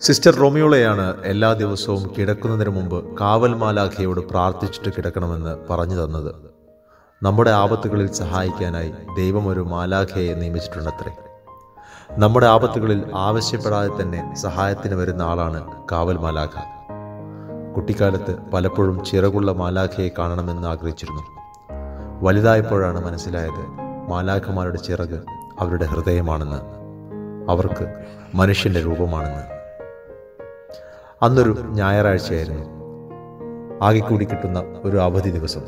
Sister റോമിയോളെയാണ് എല്ലാ ദിവസവും കിടക്കുന്നതിന് മുമ്പ് കാവൽ മാലാഖയോട് പ്രാർത്ഥിച്ചിട്ട് കിടക്കണമെന്ന് പറഞ്ഞു തന്നത്. നമ്മുടെ ആപത്തുകളിൽ സഹായിക്കാനായി ദൈവം ഒരു മാലാഖയെ നിയമിച്ചിട്ടുണ്ടത്രേ. നമ്മുടെ ആപത്തുകളിൽ ആവശ്യപ്പെടാതെ തന്നെ സഹായത്തിന് വരുന്ന ആളാണ് കാവൽ മാലാഖ കുട്ടിക്കാലത്ത് പലപ്പോഴും ചിറകുള്ള മാലാഖയെ കാണണമെന്ന് ആഗ്രഹിച്ചിരുന്നു. വലുതായപ്പോഴാണ് മനസ്സിലായത് മാലാഖമാരുടെ ചിറക് അവരുടെ ഹൃദയമാണെന്ന്. അവർക്ക് മനുഷ്യന്റെ രൂപമാണെന്ന്. അന്നൊരു ഞായറാഴ്ചയായിരുന്നു. ആകെ കൂടി കിട്ടുന്ന ഒരു അവധി ദിവസം.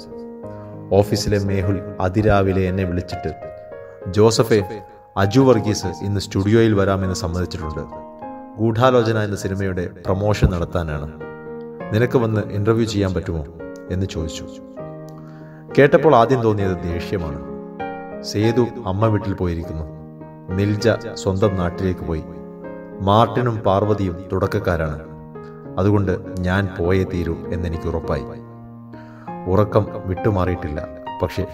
ഓഫീസിലെ മേഹുൽ അതിരാവിലെ എന്നെ വിളിച്ചിട്ട് ജോസഫെ അജു വർഗീസ് ഇന്ന് സ്റ്റുഡിയോയിൽ വരാമെന്ന് സമ്മതിച്ചിട്ടുണ്ട്. ഗൂഢാലോചന എന്ന സിനിമയുടെ പ്രൊമോഷൻ നടത്താനാണ്. നിനക്ക് വന്ന് ഇന്റർവ്യൂ ചെയ്യാൻ പറ്റുമോ? എന്ന് ചോദിച്ചു. കേട്ടപ്പോൾ ആദ്യം തോന്നിയത് ദേഷ്യമാണ്. സേതു അമ്മ വീട്ടിൽ പോയിരിക്കുന്നു. നിൽജ സ്വന്തം നാട്ടിലേക്ക് പോയി. മാർട്ടിനും പാർവതിയും തുടക്കക്കാരാണ്. അതുകൊണ്ട് ഞാൻ പോയേ തീരൂ എന്നെനിക്ക് ഉറപ്പായി. ഉറക്കം വിട്ടുമാറിയിട്ടില്ല. പക്ഷേ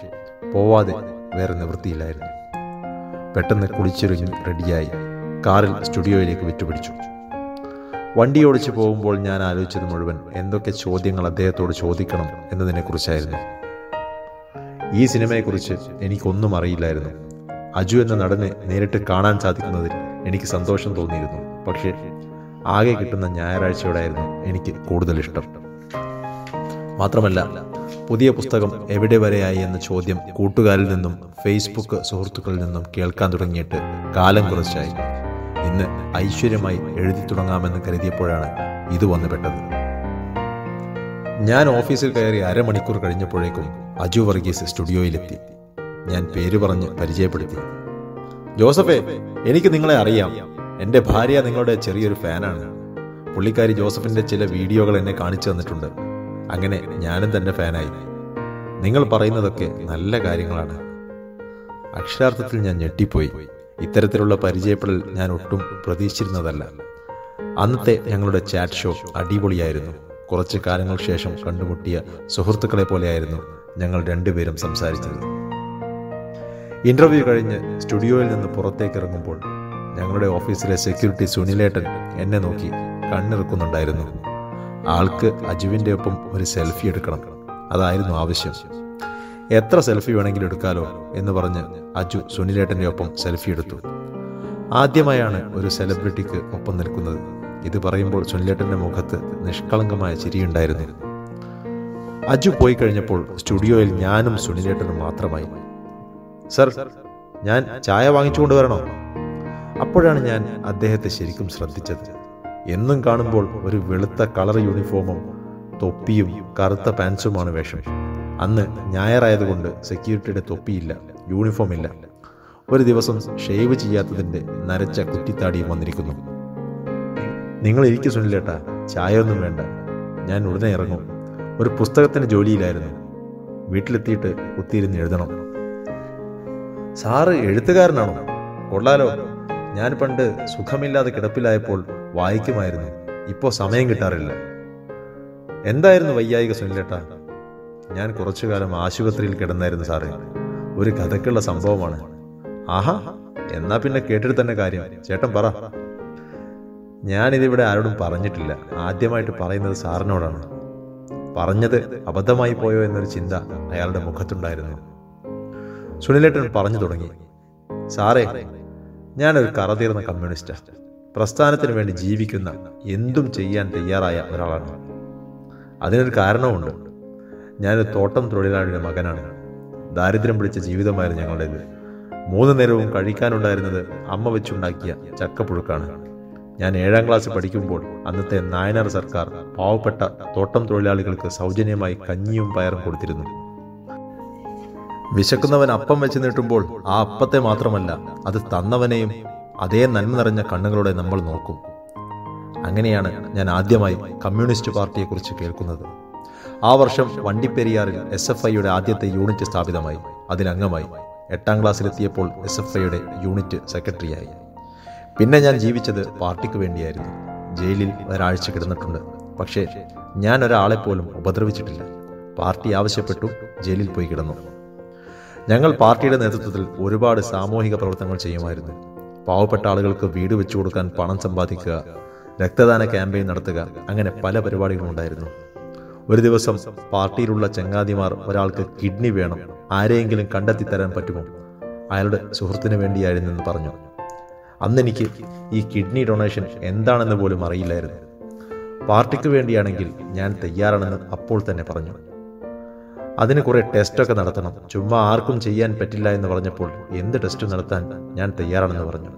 പോവാതെ വേറെ നിവൃത്തിയില്ലായിരുന്നു. പെട്ടെന്ന് കുളിച്ചൊരുങ്ങി റെഡിയായി. കാറിൽ സ്റ്റുഡിയോയിലേക്ക് വിറ്റുപിടിച്ചു വണ്ടി ഓടിച്ചു പോകുമ്പോൾ ഞാൻ ആലോചിച്ചത് മുഴുവൻ എന്തൊക്കെ ചോദ്യങ്ങൾ അദ്ദേഹത്തോട് ചോദിക്കണം എന്നതിനെക്കുറിച്ചായിരുന്നു. ഈ സിനിമയെക്കുറിച്ച് എനിക്കൊന്നും അറിയില്ലായിരുന്നു. അജു എന്ന നടനെ നേരിട്ട് കാണാൻ സാധിക്കുന്നതിൽ എനിക്ക് സന്തോഷം തോന്നിയിരുന്നു. പക്ഷേ ആകെ കിട്ടുന്ന ഞായറാഴ്ചയോടായിരുന്നു എനിക്ക് കൂടുതൽ ഇഷ്ടം. മാത്രമല്ല പുതിയ പുസ്തകം എവിടെ വരെയായി എന്ന ചോദ്യം കൂട്ടുകാരിൽ നിന്നും ഫേസ്ബുക്ക് സുഹൃത്തുക്കളിൽ നിന്നും കേൾക്കാൻ തുടങ്ങിയിട്ട് കാലം കുറച്ചായി. ഇന്ന് ഐശ്വര്യമായി എഴുതി തുടങ്ങാമെന്ന് കരുതിയപ്പോഴാണ് ഇത് വന്നു പെട്ടത് ഞാൻ ഓഫീസിൽ കയറി അരമണിക്കൂർ കഴിഞ്ഞപ്പോഴേക്കും അജു വർഗീസ് സ്റ്റുഡിയോയിലെത്തി. ഞാൻ പേര് പറഞ്ഞ് പരിചയപ്പെടുത്തി. ജോസഫേ എനിക്ക് നിങ്ങളെ അറിയാം. എന്റെ ഭാര്യ നിങ്ങളുടെ ചെറിയൊരു ഫാനാണ്. പുള്ളിക്കാരി ജോസഫിന്റെ ചില വീഡിയോകൾ എന്നെ കാണിച്ചു തന്നിട്ടുണ്ട്. അങ്ങനെ ഞാനും തന്റെ ഫാനായി. നിങ്ങൾ പറയുന്നതൊക്കെ നല്ല കാര്യങ്ങളാണ്. അക്ഷരാർത്ഥത്തിൽ ഞാൻ ഞെട്ടിപ്പോയി. ഇത്തരത്തിലുള്ള പരിചയപ്പെടൽ ഞാൻ ഒട്ടും പ്രതീക്ഷിച്ചിരുന്നതല്ല. അന്നത്തെ ഞങ്ങളുടെ ചാറ്റ് ഷോ അടിപൊളിയായിരുന്നു. കുറച്ച് കാലങ്ങൾക്ക് ശേഷം കണ്ടുമുട്ടിയ സുഹൃത്തുക്കളെ പോലെയായിരുന്നു ഞങ്ങൾ രണ്ടുപേരും സംസാരിച്ചത്. ഇന്റർവ്യൂ കഴിഞ്ഞ് സ്റ്റുഡിയോയിൽ നിന്ന് പുറത്തേക്ക് ഇറങ്ങുമ്പോൾ ഞങ്ങളുടെ ഓഫീസിലെ സെക്യൂരിറ്റി സുനിലേട്ടൻ എന്നെ നോക്കി കണ്ണിറുക്കുന്നുണ്ടായിരുന്നു. ആൾക്ക് അജുവിന്റെ ഒപ്പം ഒരു സെൽഫി എടുക്കണം. അതായിരുന്നു ആവശ്യം. എത്ര സെൽഫി വേണമെങ്കിലും എടുക്കാലോ എന്ന് പറഞ്ഞ് അജു സുനിലേട്ടന്റെ ഒപ്പം സെൽഫി എടുത്തു. ആദ്യമായാണ് ഒരു സെലിബ്രിറ്റിക്ക് ഒപ്പം നിൽക്കുന്നത്. ഇത് പറയുമ്പോൾ സുനിലേട്ടന്റെ മുഖത്ത് നിഷ്കളങ്കമായ ചിരിയുണ്ടായിരുന്നു. അജു പോയി കഴിഞ്ഞപ്പോൾ സ്റ്റുഡിയോയിൽ ഞാനും സുനിലേട്ടനും മാത്രമായി. സർ ഞാൻ ചായ വാങ്ങിച്ചുകൊണ്ട് വരണോ? അപ്പോഴാണ് ഞാൻ അദ്ദേഹത്തെ ശരിക്കും ശ്രദ്ധിച്ചത്. എന്നും കാണുമ്പോൾ ഒരു വെളുത്ത കളർ യൂണിഫോമും തൊപ്പിയും കറുത്ത പാൻസുമാണ് വേഷം. അന്ന് ഞായറായതുകൊണ്ട് സെക്യൂരിറ്റിയുടെ തൊപ്പിയില്ല യൂണിഫോം ഇല്ല ഒരു ദിവസം ഷേവ് ചെയ്യാത്തതിന്റെ നരച്ച കുറ്റിത്താടിയും വന്നിരിക്കുന്നു. നിങ്ങൾ ഇരിക്കു സുനിലേട്ടാ ചായ ഒന്നും വേണ്ട. ഞാൻ ഉടനെ ഇറങ്ങും. ഒരു പുസ്തകത്തിന്റെ ജോലിയിലായിരുന്നു. വീട്ടിലെത്തിയിട്ട് കുത്തിയിരുന്ന് എഴുതണം. സാറ് എഴുത്തുകാരനാണോ? കൊള്ളാലോ. ഞാൻ പണ്ട് സുഖമില്ലാതെ കിടപ്പിലായപ്പോൾ വായിക്കുമായിരുന്നു. ഇപ്പോൾ സമയം കിട്ടാറില്ല. എന്തായിരുന്നു വയ്യായിക സുനിലേട്ട? ഞാൻ കുറച്ചു കാലം ആശുപത്രിയിൽ കിടന്നായിരുന്നു സാറേ. ഒരു കഥക്കുള്ള സംഭവമാണ്. ആഹാ എന്നാ പിന്നെ കേട്ടിട്ട് തന്നെ കാര്യം. ചേട്ടൻ പറ. ഞാനിതിവിടെ ആരോടും പറഞ്ഞിട്ടില്ല. ആദ്യമായിട്ട് പറയുന്നത് സാറിനോടാണ്. പറഞ്ഞത് അബദ്ധമായി പോയോ എന്നൊരു ചിന്ത അയാളുടെ മുഖത്തുണ്ടായിരുന്നു. സുനിലേട്ടൻ പറഞ്ഞു തുടങ്ങി. സാറേ ഞാനൊരു കറതീർന്ന കമ്മ്യൂണിസ്റ്റാണ് പ്രസ്ഥാനത്തിന് വേണ്ടി ജീവിക്കുന്ന എന്തും ചെയ്യാൻ തയ്യാറായ ഒരാളാണ് അതിനൊരു കാരണവുമുണ്ട്. ഞാനൊരു തോട്ടം തൊഴിലാളിയുടെ മകനാണ്. ദാരിദ്ര്യം പിടിച്ച ജീവിതമായിരുന്നു ഞങ്ങളുടേത്. മൂന്ന് നേരവും കഴിക്കാനുണ്ടായിരുന്നത് അമ്മ വെച്ചുണ്ടാക്കിയ ചക്കപ്പുഴുക്കാണ്. ഞാൻ ഏഴാം ക്ലാസ് പഠിക്കുമ്പോൾ അന്നത്തെ നായനാർ സർക്കാർ പാവപ്പെട്ട തോട്ടം തൊഴിലാളികൾക്ക് സൗജന്യമായി കഞ്ഞിയും പയറും കൊടുത്തിരുന്നു. വിശക്കുന്നവൻ അപ്പം വെച്ച് നീട്ടുമ്പോൾ ആ അപ്പത്തെ മാത്രമല്ല അത് തന്നവനെയും അതേ നന്മ നിറഞ്ഞ കണ്ണുകളോടെ നമ്മൾ നോക്കും. അങ്ങനെയാണ് ഞാൻ ആദ്യമായി കമ്മ്യൂണിസ്റ്റ് പാർട്ടിയെക്കുറിച്ച് കേൾക്കുന്നത്. ആ വർഷം വണ്ടിപ്പെരിയാറിൽ എസ് എഫ് ഐയുടെ ആദ്യത്തെ യൂണിറ്റ് സ്ഥാപിതമായി. അതിലംഗമായി എട്ടാം ക്ലാസ്സിലെത്തിയപ്പോൾ എസ് എഫ് ഐയുടെ യൂണിറ്റ് സെക്രട്ടറിയായി. പിന്നെ ഞാൻ ജീവിച്ചത് പാർട്ടിക്ക് വേണ്ടിയായിരുന്നു. ജയിലിൽ ഒരാഴ്ച കിടന്നിട്ടുണ്ട്. പക്ഷേ ഞാൻ ഒരാളെപ്പോലും ഉപദ്രവിച്ചിട്ടില്ല. പാർട്ടി ആവശ്യപ്പെട്ടു ജയിലിൽ പോയി കിടന്നു. ഞങ്ങൾ പാർട്ടിയുടെ നേതൃത്വത്തിൽ ഒരുപാട് സാമൂഹിക പ്രവർത്തനങ്ങൾ ചെയ്യുമായിരുന്നു. പാവപ്പെട്ട ആളുകൾക്ക് വീട് വെച്ചു കൊടുക്കാൻ പണം സമ്പാദിക്കുക രക്തദാന ക്യാമ്പയിൻ നടത്തുക അങ്ങനെ പല പരിപാടികളും ഉണ്ടായിരുന്നു. ഒരു ദിവസം പാർട്ടിയിലുള്ള ചങ്ങാതിമാർ ഒരാൾക്ക് കിഡ്നി വേണം ആരെയെങ്കിലും കണ്ടെത്തി തരാൻ പറ്റുമോ? അയാളുടെ സുഹൃത്തിന് വേണ്ടിയായിരുന്നെന്ന് പറഞ്ഞു. അന്ന് എനിക്ക് ഈ കിഡ്നി ഡൊണേഷൻ എന്താണെന്ന് പോലും അറിയില്ലായിരുന്നു. പാർട്ടിക്ക് വേണ്ടിയാണെങ്കിൽ ഞാൻ തയ്യാറാണെന്ന് അപ്പോൾ തന്നെ പറഞ്ഞു. അതിന് കുറെ ടെസ്റ്റൊക്കെ നടത്തണം. ചുമ്മാ ആർക്കും ചെയ്യാൻ പറ്റില്ല എന്ന് പറഞ്ഞപ്പോൾ എന്ത് ടെസ്റ്റ് നടത്താൻ ഞാൻ തയ്യാറാണെന്ന് പറഞ്ഞു.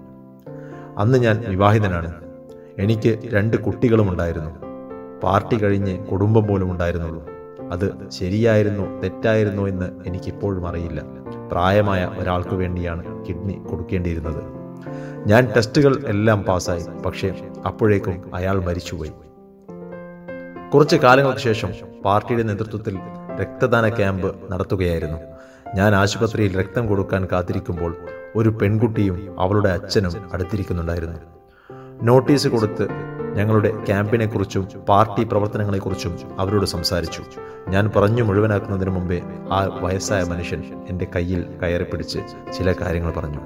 അന്ന് ഞാൻ വിവാഹിതനാണ്. എനിക്ക് രണ്ട് കുട്ടികളും ഉണ്ടായിരുന്നു. പാർട്ടി കഴിഞ്ഞ് കുടുംബം പോലും ഉണ്ടായിരുന്നുള്ളൂ. അത് ശരിയായിരുന്നോ തെറ്റായിരുന്നോ എന്ന് എനിക്കിപ്പോഴും അറിയില്ല. പ്രായമായ ഒരാൾക്ക് വേണ്ടിയാണ് കിഡ്നി കൊടുക്കേണ്ടിയിരുന്നത്. ഞാൻ ടെസ്റ്റുകൾ എല്ലാം പാസ്സായി. പക്ഷേ അപ്പോഴേക്കും അയാൾ മരിച്ചുപോയി. കുറച്ച് കാലങ്ങൾക്ക് ശേഷം പാർട്ടിയുടെ നേതൃത്വത്തിൽ രക്തദാന ക്യാമ്പ് നടത്തുകയായിരുന്നു. ഞാൻ ആശുപത്രിയിൽ രക്തം കൊടുക്കാൻ കാത്തിരിക്കുമ്പോൾ ഒരു പെൺകുട്ടിയും അവളുടെ അച്ഛനും അടുത്തിരിക്കുന്നുണ്ടായിരുന്നു. നോട്ടീസ് കൊടുത്ത് ഞങ്ങളുടെ ക്യാമ്പിനെക്കുറിച്ചും പാർട്ടി പ്രവർത്തനങ്ങളെക്കുറിച്ചും അവരോട് സംസാരിച്ചു. ഞാൻ പറഞ്ഞു മുഴുവനാക്കുന്നതിന് മുമ്പേ ആ വയസ്സായ മനുഷ്യൻ എന്റെ കയ്യിൽ കയറി പിടിച്ച് ചില കാര്യങ്ങൾ പറഞ്ഞു.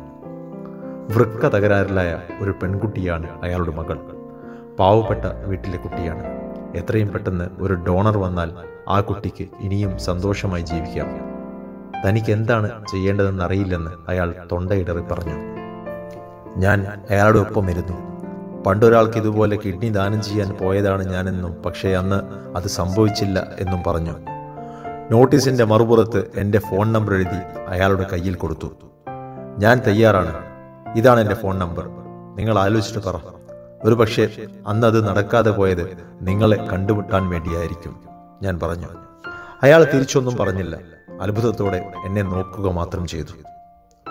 വൃക്ക തകരാറിലായ ഒരു പെൺകുട്ടിയാണ് അയാളുടെ മകൾ. പാവപ്പെട്ട വീട്ടിലെ കുട്ടിയാണ്. എത്രയും പെട്ടെന്ന് ഒരു ഡോണർ വന്നാൽ ആ കുട്ടിക്ക് ഇനിയും സന്തോഷമായി ജീവിക്കാം. തനിക്ക് എന്താണ് ചെയ്യേണ്ടതെന്ന് അറിയില്ലെന്ന് അയാൾ തൊണ്ടയിടറി പറഞ്ഞു. ഞാൻ അയാളുടെ ഒപ്പം ഇരുന്നു. പണ്ടൊരാൾക്ക് ഇതുപോലെ കിഡ്നി ദാനം ചെയ്യാൻ പോയതാണ് ഞാനെന്നും പക്ഷേ അന്ന് അത് സംഭവിച്ചില്ല എന്നും പറഞ്ഞു. നോട്ടീസിന്റെ മറുപുറത്ത് എന്റെ ഫോൺ നമ്പർ എഴുതി അയാളുടെ കയ്യിൽ കൊടുത്തു. ഞാൻ തയ്യാറാണ്. ഇതാണ് എന്റെ ഫോൺ നമ്പർ. നിങ്ങൾ ആലോചിച്ചിട്ട് പറ. ഒരു പക്ഷേ അത് നടക്കാതെ പോയത് നിങ്ങളെ കണ്ടുമുട്ടാൻ വേണ്ടിയായിരിക്കും ഞാൻ പറഞ്ഞു. അയാൾ തിരിച്ചൊന്നും പറഞ്ഞില്ല. അത്ഭുതത്തോടെ എന്നെ നോക്കുക മാത്രം ചെയ്തു.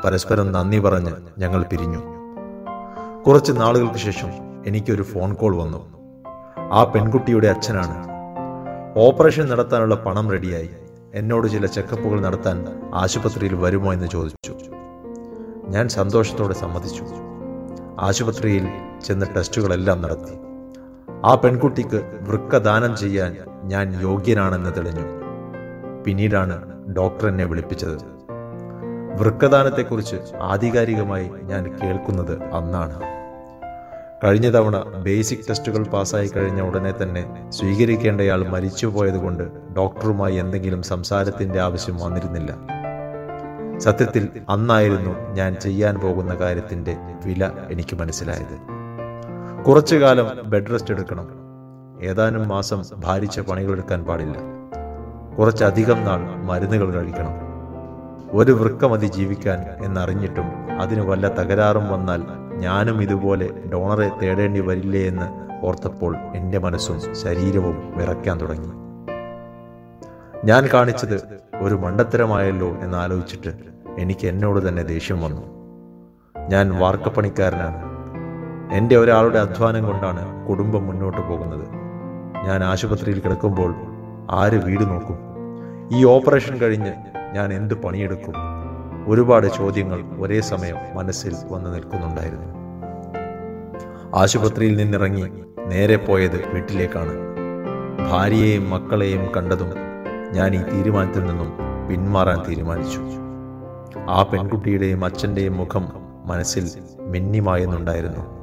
പരസ്പരം നന്ദി പറഞ്ഞ് ഞങ്ങൾ പിരിഞ്ഞു. കുറച്ച് നാളുകൾക്ക് ശേഷം എനിക്കൊരു ഫോൺ കോൾ വന്നു. ആ പെൺകുട്ടിയുടെ അച്ഛനാണ്. ഓപ്പറേഷൻ നടത്താനുള്ള പണം റെഡിയായി. എന്നോട് ചില ചെക്കപ്പുകൾ നടത്താൻ ആശുപത്രിയിൽ വരുമോ എന്ന് ചോദിച്ചു. ഞാൻ സന്തോഷത്തോടെ സമ്മതിച്ചു. ആശുപത്രിയിൽ ചെന്ന് ടെസ്റ്റുകളെല്ലാം നടത്തി. ആ പെൺകുട്ടിക്ക് വൃക്ക ദാനം ചെയ്യാൻ ഞാൻ യോഗ്യനാണെന്ന് തെളിഞ്ഞു. പിന്നീടാണ് ഡോക്ടർ എന്നെ വിളിപ്പിച്ചത്. വൃക്കദാനത്തെക്കുറിച്ച് ആധികാരികമായി ഞാൻ കേൾക്കുന്നത് അന്നാണ്. കഴിഞ്ഞ തവണ ബേസിക് ടെസ്റ്റുകൾ പാസ്സായി കഴിഞ്ഞ ഉടനെ തന്നെ സ്വീകരിക്കേണ്ടയാൾ മരിച്ചുപോയതുകൊണ്ട് ഡോക്ടറുമായി എന്തെങ്കിലും സംസാരത്തിന്റെ ആവശ്യം വന്നിരുന്നില്ല. സത്യത്തിൽ അന്നായിരുന്നു ഞാൻ ചെയ്യാൻ പോകുന്ന കാര്യത്തിന്റെ വില എനിക്ക് മനസ്സിലായത്. കുറച്ചു കാലം ബെഡ് റെസ്റ്റ് എടുക്കണം. ഏതാനും മാസം ഭാരിച്ച പണികളെടുക്കാൻ പാടില്ല. കുറച്ചധികം നാൾ മരുന്നുകൾ കഴിക്കണം. ഒരു വൃക്ക മതി ജീവിക്കാൻ എന്നറിഞ്ഞിട്ടും അതിന് വല്ല തകരാറും വന്നാൽ ഞാനും ഇതുപോലെ ഡോണറെ തേടേണ്ടി വരില്ലേ എന്ന് ഓർത്തപ്പോൾ എന്റെ മനസ്സും ശരീരവും വിറയ്ക്കാൻ തുടങ്ങി. ഞാൻ കാണിച്ചത് ഒരു മണ്ടത്തരമായല്ലോ എന്നാലോചിച്ചിട്ട് എനിക്ക് എന്നോട് തന്നെ ദേഷ്യം വന്നു. ഞാൻ വാർക്കപ്പണിക്കാരനാണ്. എന്റെ ഒരാളുടെ അധ്വാനം കൊണ്ടാണ് കുടുംബം മുന്നോട്ട് പോകുന്നത്. ഞാൻ ആശുപത്രിയിൽ കിടക്കുമ്പോൾ ആര് വീട് നോക്കും? ഈ ഓപ്പറേഷൻ കഴിഞ്ഞ് ഞാൻ എന്ത് പണിയെടുക്കും? ഒരുപാട് ചോദ്യങ്ങൾ ഒരേ സമയം മനസ്സിൽ വന്നു നിൽക്കുന്നുണ്ടായിരുന്നു. ആശുപത്രിയിൽ നിന്നിറങ്ങി നേരെ പോയത് വീട്ടിലേക്കാണ്. ഭാര്യയെയും മക്കളെയും കണ്ടതും ഞാൻ ഈ തീരുമാനത്തിൽ നിന്നും പിന്മാറാൻ തീരുമാനിച്ചു. ആ പെൺകുട്ടിയുടെയും അച്ഛന്റെയും മുഖം മനസ്സിൽ മിന്നിമായെന്നുണ്ടായിരുന്നു.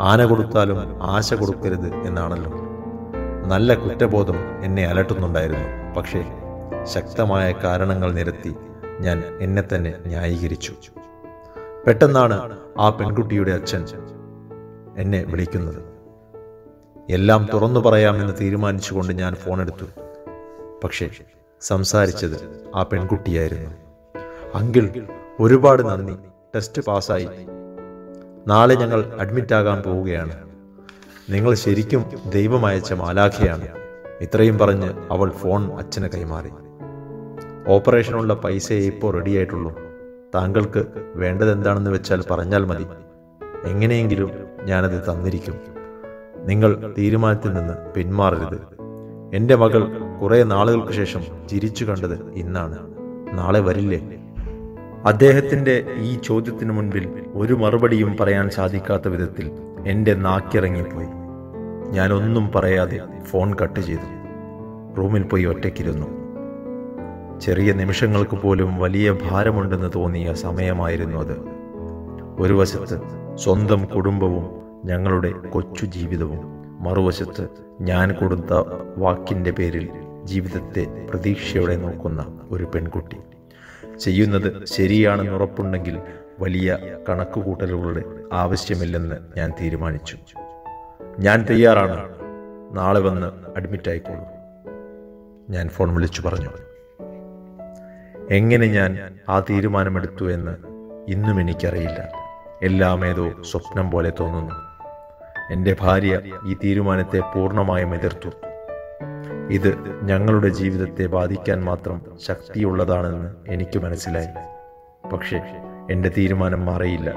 ആന കൊടുത്താലും ആശ കൊടുക്കരുത് എന്നാണല്ലോ. നല്ല കുറ്റബോധം എന്നെ അലട്ടുന്നുണ്ടായിരുന്നു. പക്ഷേ ശക്തമായ കാരണങ്ങൾ നിരത്തി ഞാൻ എന്നെ തന്നെ ന്യായീകരിച്ചു. പെട്ടെന്നാണ് ആ പെൺകുട്ടിയുടെ അച്ഛൻ എന്നെ വിളിക്കുന്നത്. എല്ലാം തുറന്നു പറയാമെന്ന് തീരുമാനിച്ചുകൊണ്ട് ഞാൻ ഫോൺ എടുത്തു. പക്ഷേ സംസാരിച്ചത് ആ പെൺകുട്ടിയായിരുന്നു. അങ്കിൾ ഒരുപാട് നന്ദി. ടെസ്റ്റ് പാസ്സായി. നാളെ ഞങ്ങൾ അഡ്മിറ്റ് ആകാൻ പോവുകയാണ്. നിങ്ങൾ ശരിക്കും ദൈവം അയച്ച മാലാഖയാണ്. ഇത്രയും പറഞ്ഞ് അവൾ ഫോൺ അച്ഛന് കൈമാറി. ഓപ്പറേഷനുള്ള പൈസയെ ഇപ്പോൾ റെഡിയായിട്ടുള്ളൂ. താങ്കൾക്ക് വേണ്ടതെന്താണെന്ന് വെച്ചാൽ പറഞ്ഞാൽ മതി. എങ്ങനെയെങ്കിലും ഞാനത് തന്നിരിക്കും. നിങ്ങൾ തീരുമാനത്തിൽ നിന്ന് പിന്മാറരുത്. എന്റെ മകൾ കുറേ നാളുകൾക്ക് ശേഷം ചിരിച്ചു കണ്ടത് ഇന്നാണ്. നാളെ വരില്ലേ? അദ്ദേഹത്തിന്റെ ഈ ചോദ്യത്തിന് മുൻപിൽ ഒരു മറുപടിയും പറയാൻ സാധിക്കാത്ത വിധത്തിൽ എന്റെ നാക്കിറങ്ങിപ്പോയി. ഞാനൊന്നും പറയാതെ ഫോൺ കട്ട് ചെയ്തു. റൂമിൽ പോയി ഒറ്റയ്ക്കിരുന്നു. ചെറിയ നിമിഷങ്ങൾക്ക് പോലും വലിയ ഭാരമുണ്ടെന്ന് തോന്നിയ സമയമായിരുന്നു അത്. ഒരു വശത്ത് സ്വന്തം കുടുംബവും ഞങ്ങളുടെ കൊച്ചു ജീവിതവും മറുവശത്ത് ഞാൻ കൊടുത്ത വാക്കിന്റെ പേരിൽ ജീവിതത്തെ പ്രതീക്ഷയോടെ നോക്കുന്ന ഒരു പെൺകുട്ടി. ചെയ്യുന്നത് ശരിയാണെന്ന് ഉറപ്പുണ്ടെങ്കിൽ വലിയ കണക്കുകൂട്ടലുകളുടെ ആവശ്യമില്ലെന്ന് ഞാൻ തീരുമാനിച്ചു. ഞാൻ തയ്യാറാണ്. നാളെ വന്ന് അഡ്മിറ്റ് ആയിക്കോളൂ. ഞാൻ ഫോൺ വിളിച്ചു പറഞ്ഞു. എങ്ങനെ ഞാൻ ആ തീരുമാനമെടുത്തു എന്ന് ഇന്നും എനിക്കറിയില്ല. എല്ലാം ഏതോ സ്വപ്നം പോലെ തോന്നുന്നു. എന്റെ ഭാര്യ ഈ തീരുമാനത്തെ പൂർണമായും എതിർത്തു. ഇത് ഞങ്ങളുടെ ജീവിതത്തെ ബാധിക്കാൻ മാത്രം ശക്തിയുള്ളതാണെന്ന് എനിക്ക് മനസ്സിലായി. പക്ഷേ എന്റെ തീരുമാനം മാറിയില്ല.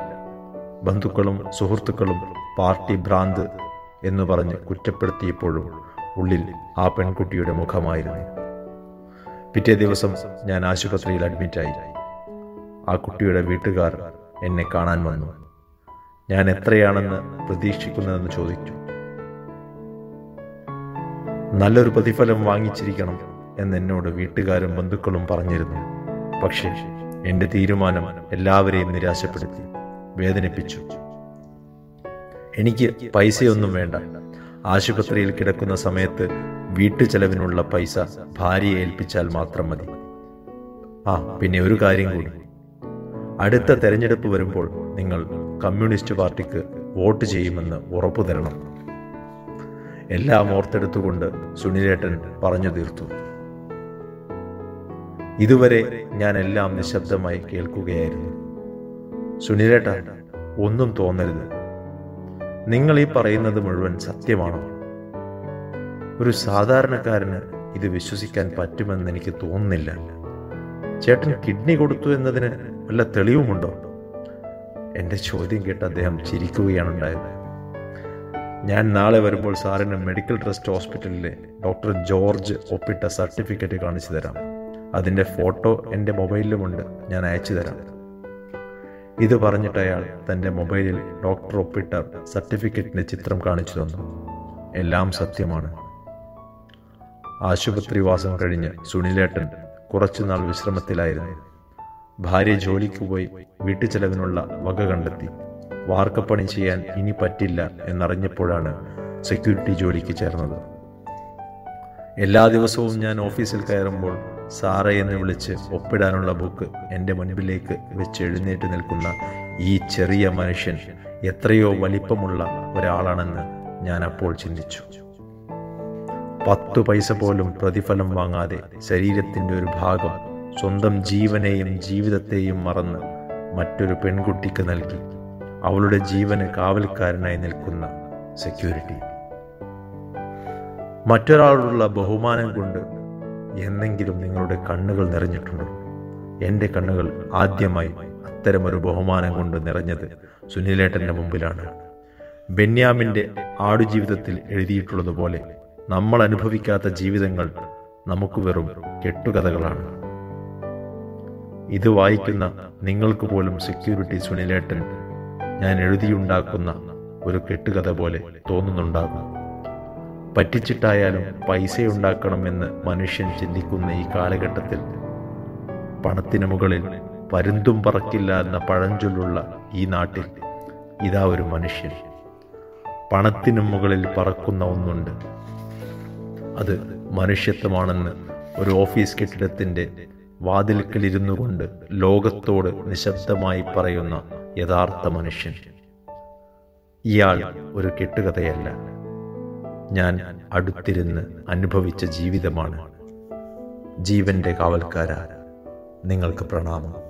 ബന്ധുക്കളും സുഹൃത്തുക്കളും പാർട്ടി ഭ്രാന്ത് എന്ന് പറഞ്ഞ് കുറ്റപ്പെടുത്തിയപ്പോഴും ഉള്ളിൽ ആ പെൺകുട്ടിയുടെ മുഖമായിരുന്നു. പിറ്റേ ദിവസം ഞാൻ ആശുപത്രിയിൽ അഡ്മിറ്റായി ആ കുട്ടിയുടെ വീട്ടുകാർ എന്നെ കാണാൻ വന്നു. ഞാൻ എത്രയാണെന്ന് പ്രതീക്ഷിക്കുന്നതെന്ന് ചോദിച്ചു. നല്ലൊരു പ്രതിഫലം വാങ്ങിച്ചിരിക്കണം എന്ന് എന്നോട് വീട്ടുകാരും ബന്ധുക്കളും പറഞ്ഞിരുന്നു. പക്ഷേ എന്റെ തീരുമാനം എല്ലാവരെയും നിരാശപ്പെടുത്തി വേദനിപ്പിച്ചു. എനിക്ക് പൈസയൊന്നും വേണ്ട. ആശുപത്രിയിൽ കിടക്കുന്ന സമയത്ത് വീട്ടു ചെലവിനുള്ള പൈസ ഭാര്യയെ ഏൽപ്പിച്ചാൽ മാത്രം മതി. ആ പിന്നെ ഒരു കാര്യം കൂടി. അടുത്ത തെരഞ്ഞെടുപ്പ് വരുമ്പോൾ നിങ്ങൾ കമ്മ്യൂണിസ്റ്റ് പാർട്ടിക്ക് വോട്ട് ചെയ്യുമെന്ന് ഉറപ്പു തരണം എല്ലാം ഓർത്തെടുത്തുകൊണ്ട് സുനിലേട്ടൻ പറഞ്ഞു തീർത്തു. ഇതുവരെ ഞാൻ എല്ലാം നിശബ്ദമായി കേൾക്കുകയായിരുന്നു. സുനിലേട്ട ഒന്നും തോന്നരുത്. നിങ്ങൾ ഈ പറയുന്നത് മുഴുവൻ സത്യമാണോ? ഒരു സാധാരണക്കാരന് ഇത് വിശ്വസിക്കാൻ പറ്റുമെന്ന് എനിക്ക് തോന്നുന്നില്ല. ചേട്ടൻ കിഡ്നി കൊടുത്തു എന്നതിന് വല്ല തെളിവുമുണ്ടോ? എന്റെ ചോദ്യം കേട്ട് അദ്ദേഹം ചിരിക്കുകയാണ് ഉണ്ടായത്. ഞാൻ നാളെ വരുമ്പോൾ സാറിന് മെഡിക്കൽ ട്രസ്റ്റ് ഹോസ്പിറ്റലിലെ ഡോക്ടർ ജോർജ് ഒപ്പിട്ട സർട്ടിഫിക്കറ്റ് കാണിച്ചു തരാം. അതിന്റെ ഫോട്ടോ എന്റെ മൊബൈലിലുമുണ്ട്. ഞാൻ അയച്ചു തരാം. ഇത് പറഞ്ഞിട്ട് അയാൾ തന്റെ മൊബൈലിൽ ഡോക്ടർ ഒപ്പിട്ട സർട്ടിഫിക്കറ്റിന്റെ ചിത്രം കാണിച്ചു തന്നു. എല്ലാം സത്യമാണ്. ആശുപത്രിവാസം കഴിഞ്ഞ് സുനിലേട്ടൻ കുറച്ചുനാൾ വിശ്രമത്തിലായിരുന്നു. ഭാര്യ ജോലിക്ക് പോയി വീട്ടു ചെലവിനുള്ള വക കണ്ടെത്തി. വാർക്കപ്പണി ചെയ്യാൻ ഇനി പറ്റില്ല എന്നറിഞ്ഞപ്പോഴാണ് സെക്യൂരിറ്റി ജോലിക്ക് ചേർന്നത്. എല്ലാ ദിവസവും ഞാൻ ഓഫീസിൽ കയറുമ്പോൾ സാറ എന്ന് വിളിച്ച് ഒപ്പിടാനുള്ള ബുക്ക് എന്റെ മുൻപിലേക്ക് വെച്ച് എഴുന്നേറ്റ് നിൽക്കുന്ന ഈ ചെറിയ മനുഷ്യൻ എത്രയോ വലിപ്പമുള്ള ഒരാളാണെന്ന് ഞാൻ അപ്പോൾ ചിന്തിച്ചു. പത്തു പൈസ പോലും പ്രതിഫലം വാങ്ങാതെ ശരീരത്തിന്റെ ഒരു ഭാഗം സ്വന്തം ജീവനെയും ജീവിതത്തെയും മറന്ന് മറ്റൊരു പെൺകുട്ടിക്ക് നൽകി. അവളുടെ ജീവന് കാവൽക്കാരനായി നിൽക്കുന്ന സെക്യൂരിറ്റി മറ്റൊരാളോടുള്ള ബഹുമാനം കൊണ്ട് എന്നെങ്കിലും നിങ്ങളുടെ കണ്ണുകൾ നിറഞ്ഞിട്ടുണ്ടോ? എന്റെ കണ്ണുകൾ ആദ്യമായി അത്തരമൊരു ബഹുമാനം കൊണ്ട് നിറഞ്ഞത് സുനിലേട്ടന്റെ മുമ്പിലാണ്. ബെന്യാമിന്റെ ആടുജീവിതത്തിൽ എഴുതിയിട്ടുള്ളതുപോലെ നമ്മൾ അനുഭവിക്കാത്ത ജീവിതങ്ങൾ നമുക്ക് വെറും കെട്ടുകഥകളാണ്. ഇത് വായിക്കുന്ന നിങ്ങൾക്ക് പോലും സെക്യൂരിറ്റി സുനിലേട്ടൻ ഞാൻ എഴുതിയുണ്ടാക്കുന്ന ഒരു കെട്ടുകഥ പോലെ തോന്നുന്നുണ്ടാകും. പറ്റിച്ചിട്ടായാലും പൈസയുണ്ടാക്കണമെന്ന് മനുഷ്യൻ ചിന്തിക്കുന്ന ഈ കാലഘട്ടത്തിൽ പണത്തിന് മുകളിൽ പരുന്തും പറക്കില്ല എന്ന പഴഞ്ചൊല്ലുള്ള ഈ നാട്ടിൽ ഇതാ ഒരു മനുഷ്യൻ. പണത്തിനു മുകളിൽ പറക്കുന്ന ഒന്നുണ്ട്. അത് മനുഷ്യത്വമാണെന്ന് ഒരു ഓഫീസ് കെട്ടിടത്തിന്റെ വാതിൽക്കലിരുന്നു കൊണ്ട് ലോകത്തോട് നിശബ്ദമായി പറയുന്ന യഥാർത്ഥ മനുഷ്യൻ. ഇയാൾ ഒരു കെട്ടുകഥയല്ല. ഞാൻ അടുത്തിരുന്ന് അനുഭവിച്ച ജീവിതമാണ്. ജീവന്റെ കാവൽക്കാര. നിങ്ങൾക്ക് പ്രണാമം.